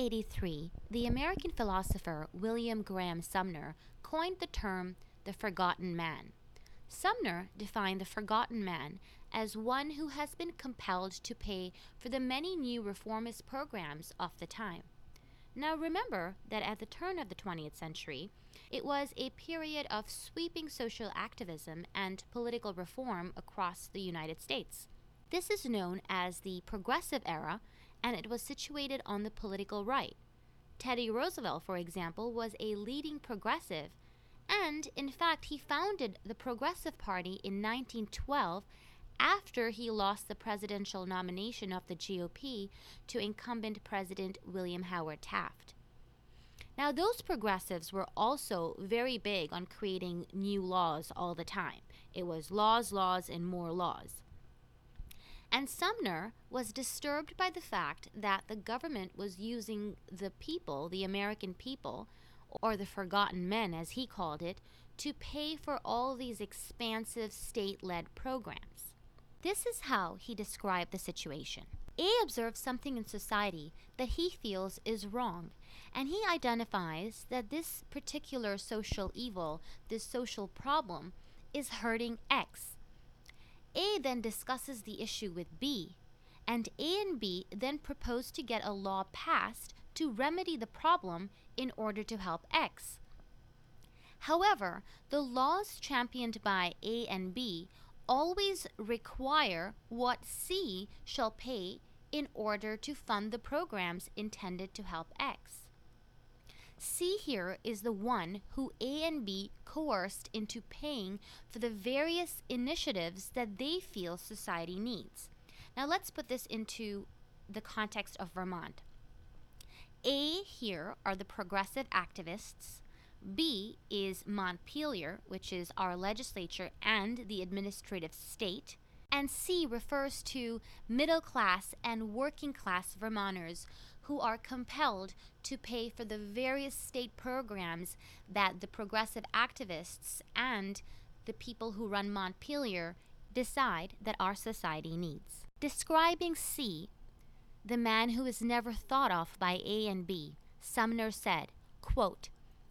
1883, the American philosopher William Graham Sumner coined the term the forgotten man. Sumner defined the forgotten man as one who has been compelled to pay for the many new reformist programs of the time. Now remember that at the turn of the 20th century, it was a period of sweeping social activism and political reform across the United States. This is known as the Progressive Era, and it was situated on the political right. Teddy Roosevelt, for example, was a leading progressive, and in fact, he founded the Progressive Party in 1912 after he lost the presidential nomination of the GOP to incumbent President William Howard Taft. Now, those progressives were also very big on creating new laws all the time. It was laws, laws, and more laws. And Sumner was disturbed by the fact that the government was using the people, the American people, or the forgotten men as he called it, to pay for all these expansive state led programs. This is how he described the situation. A observes something in society that he feels is wrong, and he identifies that this particular social evil, this social problem, is hurting X. A then discusses the issue with B, and A and B then propose to get a law passed to remedy the problem in order to help X. However, the laws championed by A and B always require what C shall pay in order to fund the programs intended to help X. C here is the one who A and B coerced into paying for the various initiatives that they feel society needs. Now let's put this into the context of Vermont. A here are the progressive activists B is Montpelier, which is our legislature and the administrative state. And C refers to middle class and working class Vermonters who are compelled to pay for the various state programs that the progressive activists and the people who run Montpelier decide that our society needs. Describing C, the man who is never thought of by A and B, Sumner said, quote,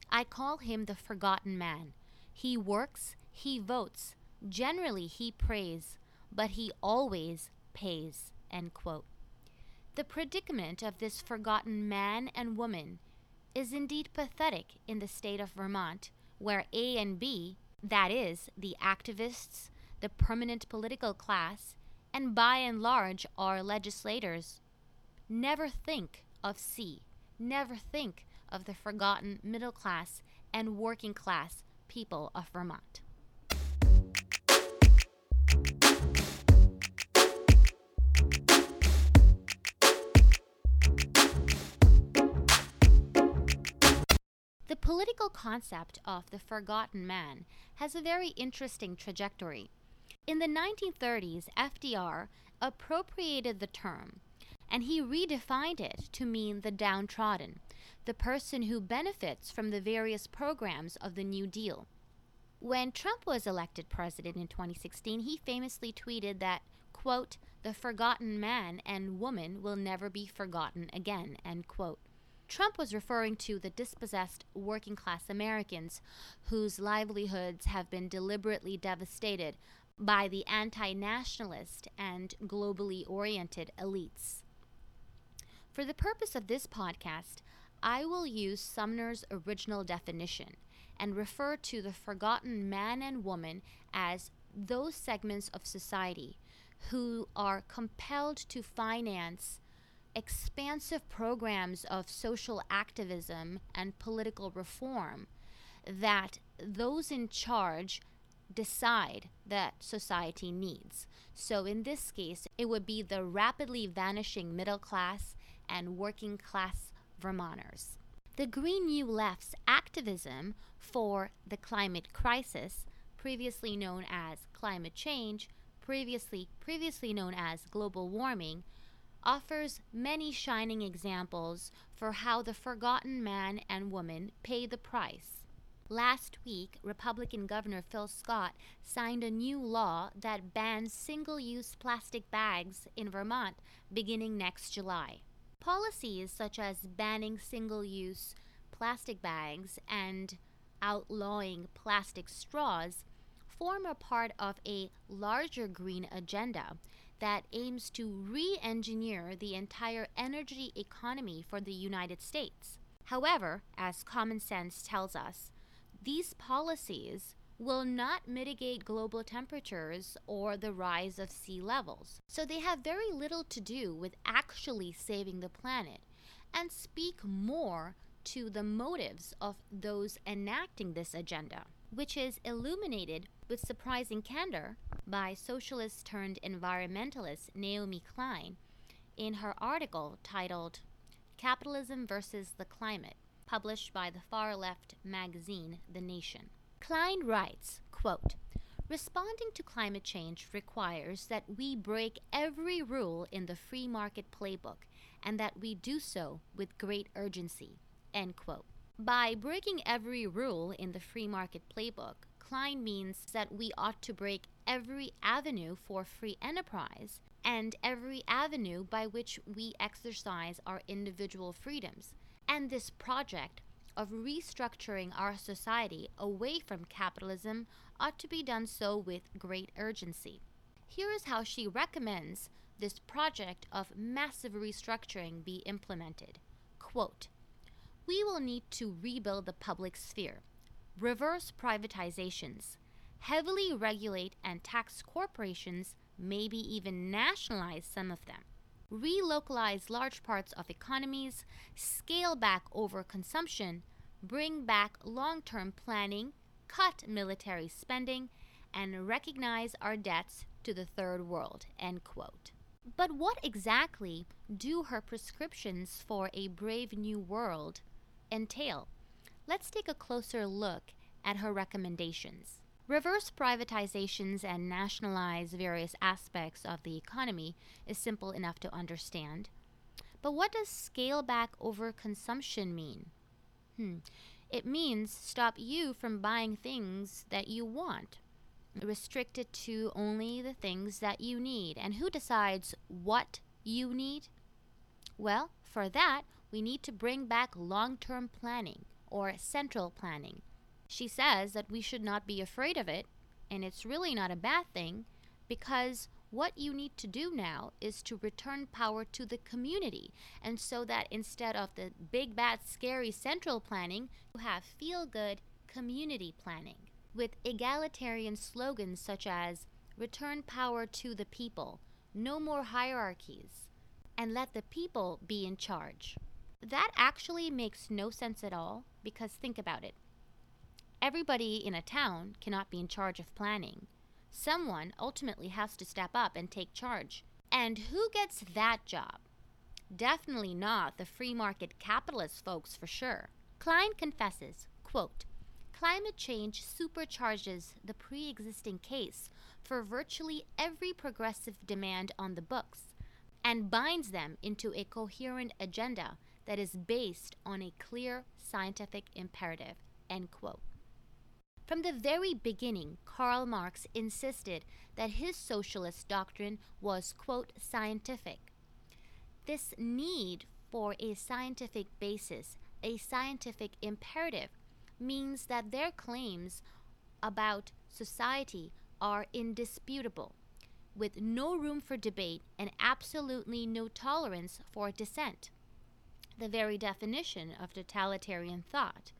I call him the forgotten man. He works, he votes, generally he prays, but he always pays. The predicament of this forgotten man and woman is indeed pathetic in the state of Vermont, where A and B, that is, the activists, the permanent political class, and by and large our legislators, never think of C, never think of the forgotten middle class and working class people of Vermont. Political concept of the forgotten man has a very interesting trajectory. In the 1930s, FDR appropriated the term and he redefined it to mean the downtrodden, the person who benefits from the various programs of the New Deal. When Trump was elected president in 2016, he famously tweeted that, quote, the forgotten man and woman will never be forgotten again, end quote. Trump was referring to the dispossessed working class Americans whose livelihoods have been deliberately devastated by the anti nationalist and globally oriented elites. For the purpose of this podcast, I will use Sumner's original definition and refer to the forgotten man and woman as those segments of society who are compelled to finance expansive programs of social activism and political reform that those in charge decide that society needs. So, in this case, it would be the rapidly vanishing middle class and working class Vermonters. The Green New Left's activism for the climate crisis, previously known as climate change, previously previously known as global warming, offers many shining examples for how the forgotten man and woman pay the price. Last week, Republican Governor Phil Scott signed a new law that bans single use plastic bags in Vermont beginning next July. Policies such as banning single use plastic bags and outlawing plastic straws form a part of a larger green agenda that aims to re engineer the entire energy economy for the United States. However, as common sense tells us, these policies will not mitigate global temperatures or the rise of sea levels. So they have very little to do with actually saving the planet and speak more to the motives of those enacting this agenda, which is illuminated with surprising candor by socialist turned environmentalist Naomi Klein in her article titled Capitalism versus the Climate, published by the far left magazine The Nation. Klein writes, quote, Responding to climate change requires that we break every rule in the free market playbook and that we do so with great urgency. End quote. By breaking every rule in the free market playbook, Klein means that we ought to break every avenue for free enterprise and every avenue by which we exercise our individual freedoms. And this project of restructuring our society away from capitalism ought to be done so with great urgency. Here is how she recommends this project of massive restructuring be implemented. Quote, we will need to rebuild the public sphere, reverse privatizations, heavily regulate and tax corporations, maybe even nationalize some of them, relocalize large parts of economies, scale back overconsumption, bring back long term planning, cut military spending, and recognize our debts to the third world. End quote. But what exactly do her prescriptions for a brave new world entail? Let's take a closer look at her recommendations. Reverse privatizations and nationalize various aspects of the economy is simple enough to understand. But what does scale back overconsumption mean? Hmm. It means stop you from buying things that you want. Restrict it to only the things that you need. And who decides what you need? Well, for that, we need to bring back long term planning or central planning. She says that we should not be afraid of it, and it's really not a bad thing because what you need to do now is to return power to the community. And so that instead of the big, bad, scary central planning, you have feel good community planning with egalitarian slogans such as return power to the people, no more hierarchies, and let the people be in charge. That actually makes no sense at all because think about it. Everybody in a town cannot be in charge of planning. Someone ultimately has to step up and take charge. And who gets that job? Definitely not the free market capitalist folks for sure. Klein confesses, quote, Climate change supercharges the pre existing case for virtually every progressive demand on the books and binds them into a coherent agenda that is based on a clear scientific imperative. End quote. From the very beginning, Karl Marx insisted that his socialist doctrine was, quote, scientific. This need for a scientific basis, a scientific imperative, means that their claims about society are indisputable, with no room for debate and absolutely no tolerance for dissent. The very definition of totalitarian thought.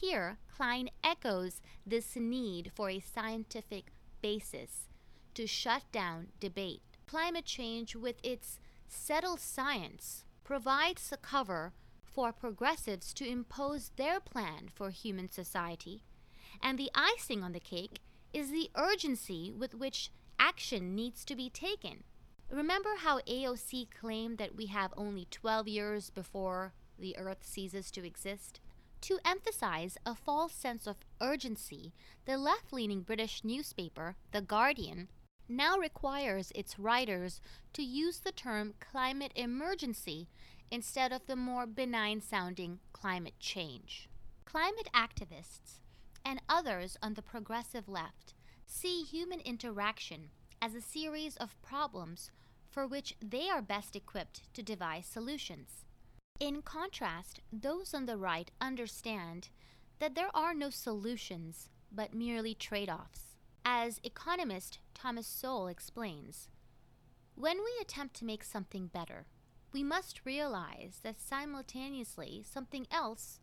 Here, Klein echoes this need for a scientific basis to shut down debate. Climate change, with its settled science, provides a cover for progressives to impose their plan for human society, and the icing on the cake is the urgency with which action needs to be taken. Remember how AOC claimed that we have only 12 years before the Earth ceases to exist? To emphasize a false sense of urgency, the left leaning British newspaper, The Guardian, now requires its writers to use the term climate emergency instead of the more benign sounding climate change. Climate activists and others on the progressive left see human interaction as a series of problems for which they are best equipped to devise solutions. In contrast, those on the right understand that there are no solutions but merely trade offs. As economist Thomas Sowell explains, when we attempt to make something better, we must realize that simultaneously something else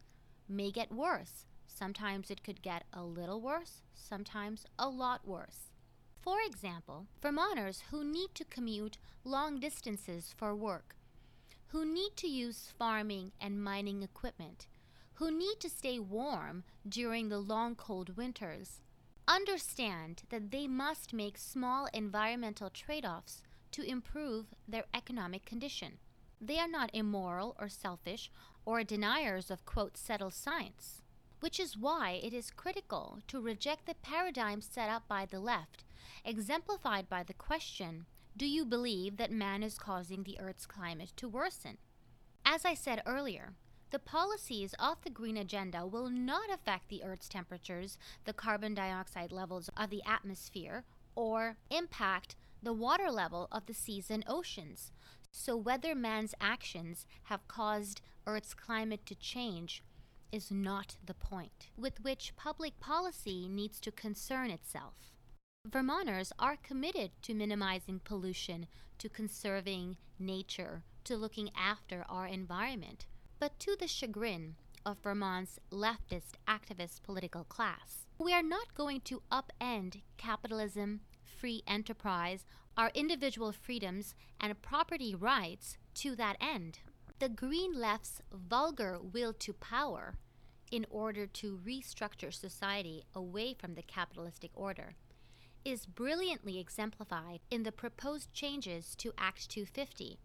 may get worse. Sometimes it could get a little worse, sometimes a lot worse. For example, Vermonters who need to commute long distances for work, who need to use farming and mining equipment, who need to stay warm during the long cold winters, understand that they must make small environmental trade offs to improve their economic condition. They are not immoral or selfish or deniers of, quote, settled science, which is why it is critical to reject the paradigm set up by the left, exemplified by the question Do you believe that man is causing the Earth's climate to worsen? As I said earlier, the policies of the green agenda will not affect the Earth's temperatures, the carbon dioxide levels of the atmosphere, or impact the water level of the seas and oceans. So, whether man's actions have caused Earth's climate to change is not the point with which public policy needs to concern itself. Vermonters are committed to minimizing pollution, to conserving nature, to looking after our environment but to the chagrin of Vermont's leftist activist political class. We are not going to upend capitalism, free enterprise, our individual freedoms, and property rights to that end. The Green Left's vulgar will to power in order to restructure society away from the capitalistic order is brilliantly exemplified in the proposed changes to Act 250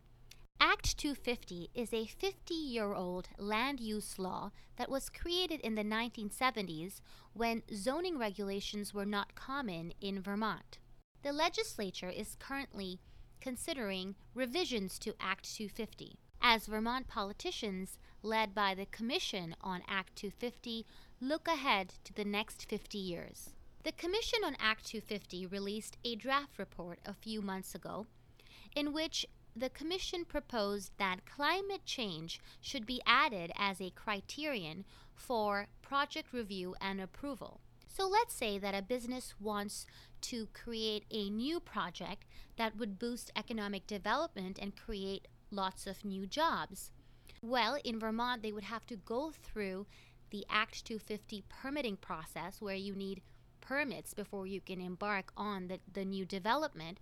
Act 250 is a 50 year old land use law that was created in the 1970s when zoning regulations were not common in Vermont. The legislature is currently considering revisions to Act 250. As Vermont politicians, led by the Commission on Act 250, look ahead to the next 50 years. The Commission on Act 250 released a draft report a few months ago in which the Commission proposed that climate change should be added as a criterion for project review and approval. So let's say that a business wants to create a new project that would boost economic development and create lots of new jobs. Well, in Vermont, they would have to go through the Act 250 permitting process where you need permits before you can embark on the, the new development.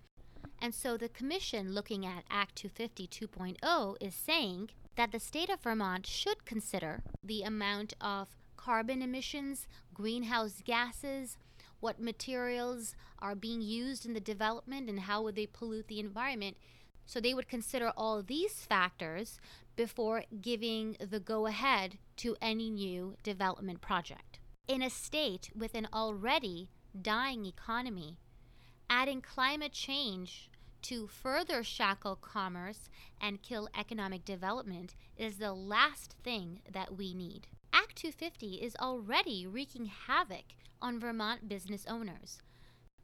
And so the Commission, looking at Act 250 2.0, is saying that the state of Vermont should consider the amount of carbon emissions, greenhouse gases, what materials are being used in the development, and how would they pollute the environment. So they would consider all these factors before giving the go ahead to any new development project. In a state with an already dying economy, adding climate change to further shackle commerce and kill economic development is the last thing that we need. Act 250 is already wreaking havoc on Vermont business owners.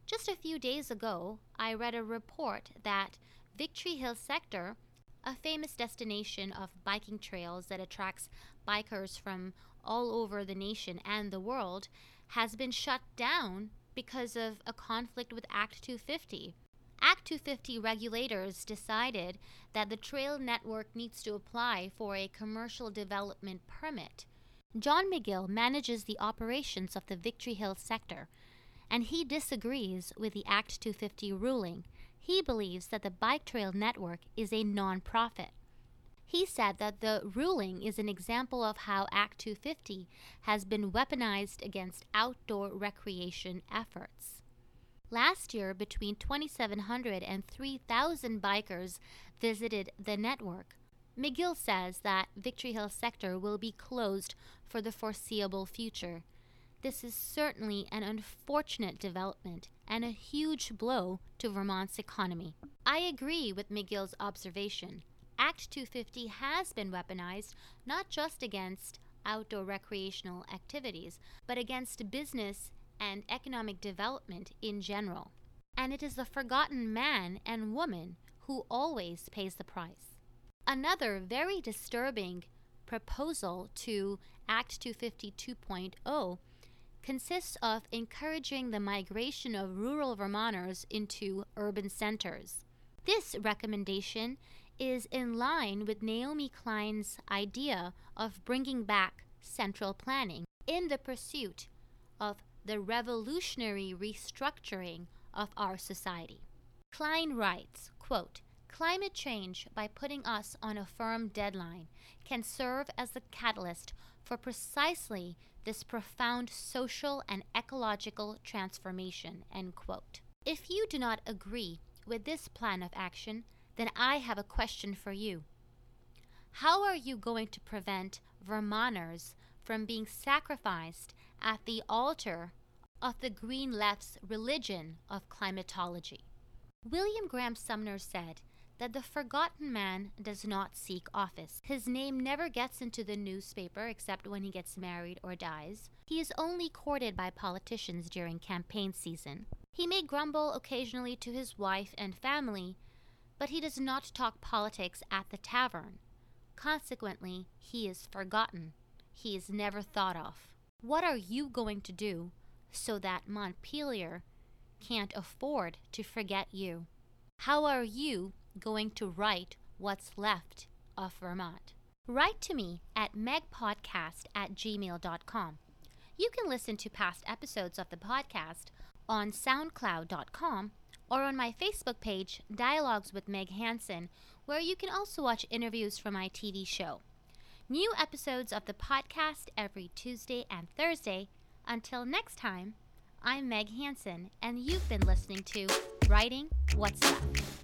Just a few days ago, I read a report that Victory Hill Sector, a famous destination of biking trails that attracts bikers from all over the nation and the world, has been shut down because of a conflict with Act 250. Act 250 regulators decided that the trail network needs to apply for a commercial development permit. John McGill manages the operations of the Victory Hill sector, and he disagrees with the Act 250 ruling. He believes that the bike trail network is a nonprofit. He said that the ruling is an example of how Act 250 has been weaponized against outdoor recreation efforts. Last year, between 2,700 and 3,000 bikers visited the network. McGill says that Victory Hill sector will be closed for the foreseeable future. This is certainly an unfortunate development and a huge blow to Vermont's economy. I agree with McGill's observation. Act 250 has been weaponized not just against outdoor recreational activities, but against business and economic development in general. And it is the forgotten man and woman who always pays the price. Another very disturbing proposal to Act 252.0 consists of encouraging the migration of rural Vermonters into urban centers. This recommendation is in line with Naomi Klein's idea of bringing back central planning in the pursuit of the revolutionary restructuring of our society. Klein writes, quote, Climate change, by putting us on a firm deadline, can serve as the catalyst for precisely this profound social and ecological transformation. End quote. If you do not agree with this plan of action, then I have a question for you. How are you going to prevent Vermonters from being sacrificed at the altar of the Green Left's religion of climatology? William Graham Sumner said that the forgotten man does not seek office. His name never gets into the newspaper except when he gets married or dies. He is only courted by politicians during campaign season. He may grumble occasionally to his wife and family, but he does not talk politics at the tavern. Consequently, he is forgotten. He is never thought of. What are you going to do so that Montpelier can't afford to forget you? How are you going to write what's left of Vermont? Write to me at megpodcast at gmail.com. You can listen to past episodes of the podcast on soundcloud.com or on my Facebook page, Dialogues with Meg Hansen, where you can also watch interviews from my TV show. New episodes of the podcast every Tuesday and Thursday. Until next time, I'm Meg Hansen, and you've been listening to Writing What's Left.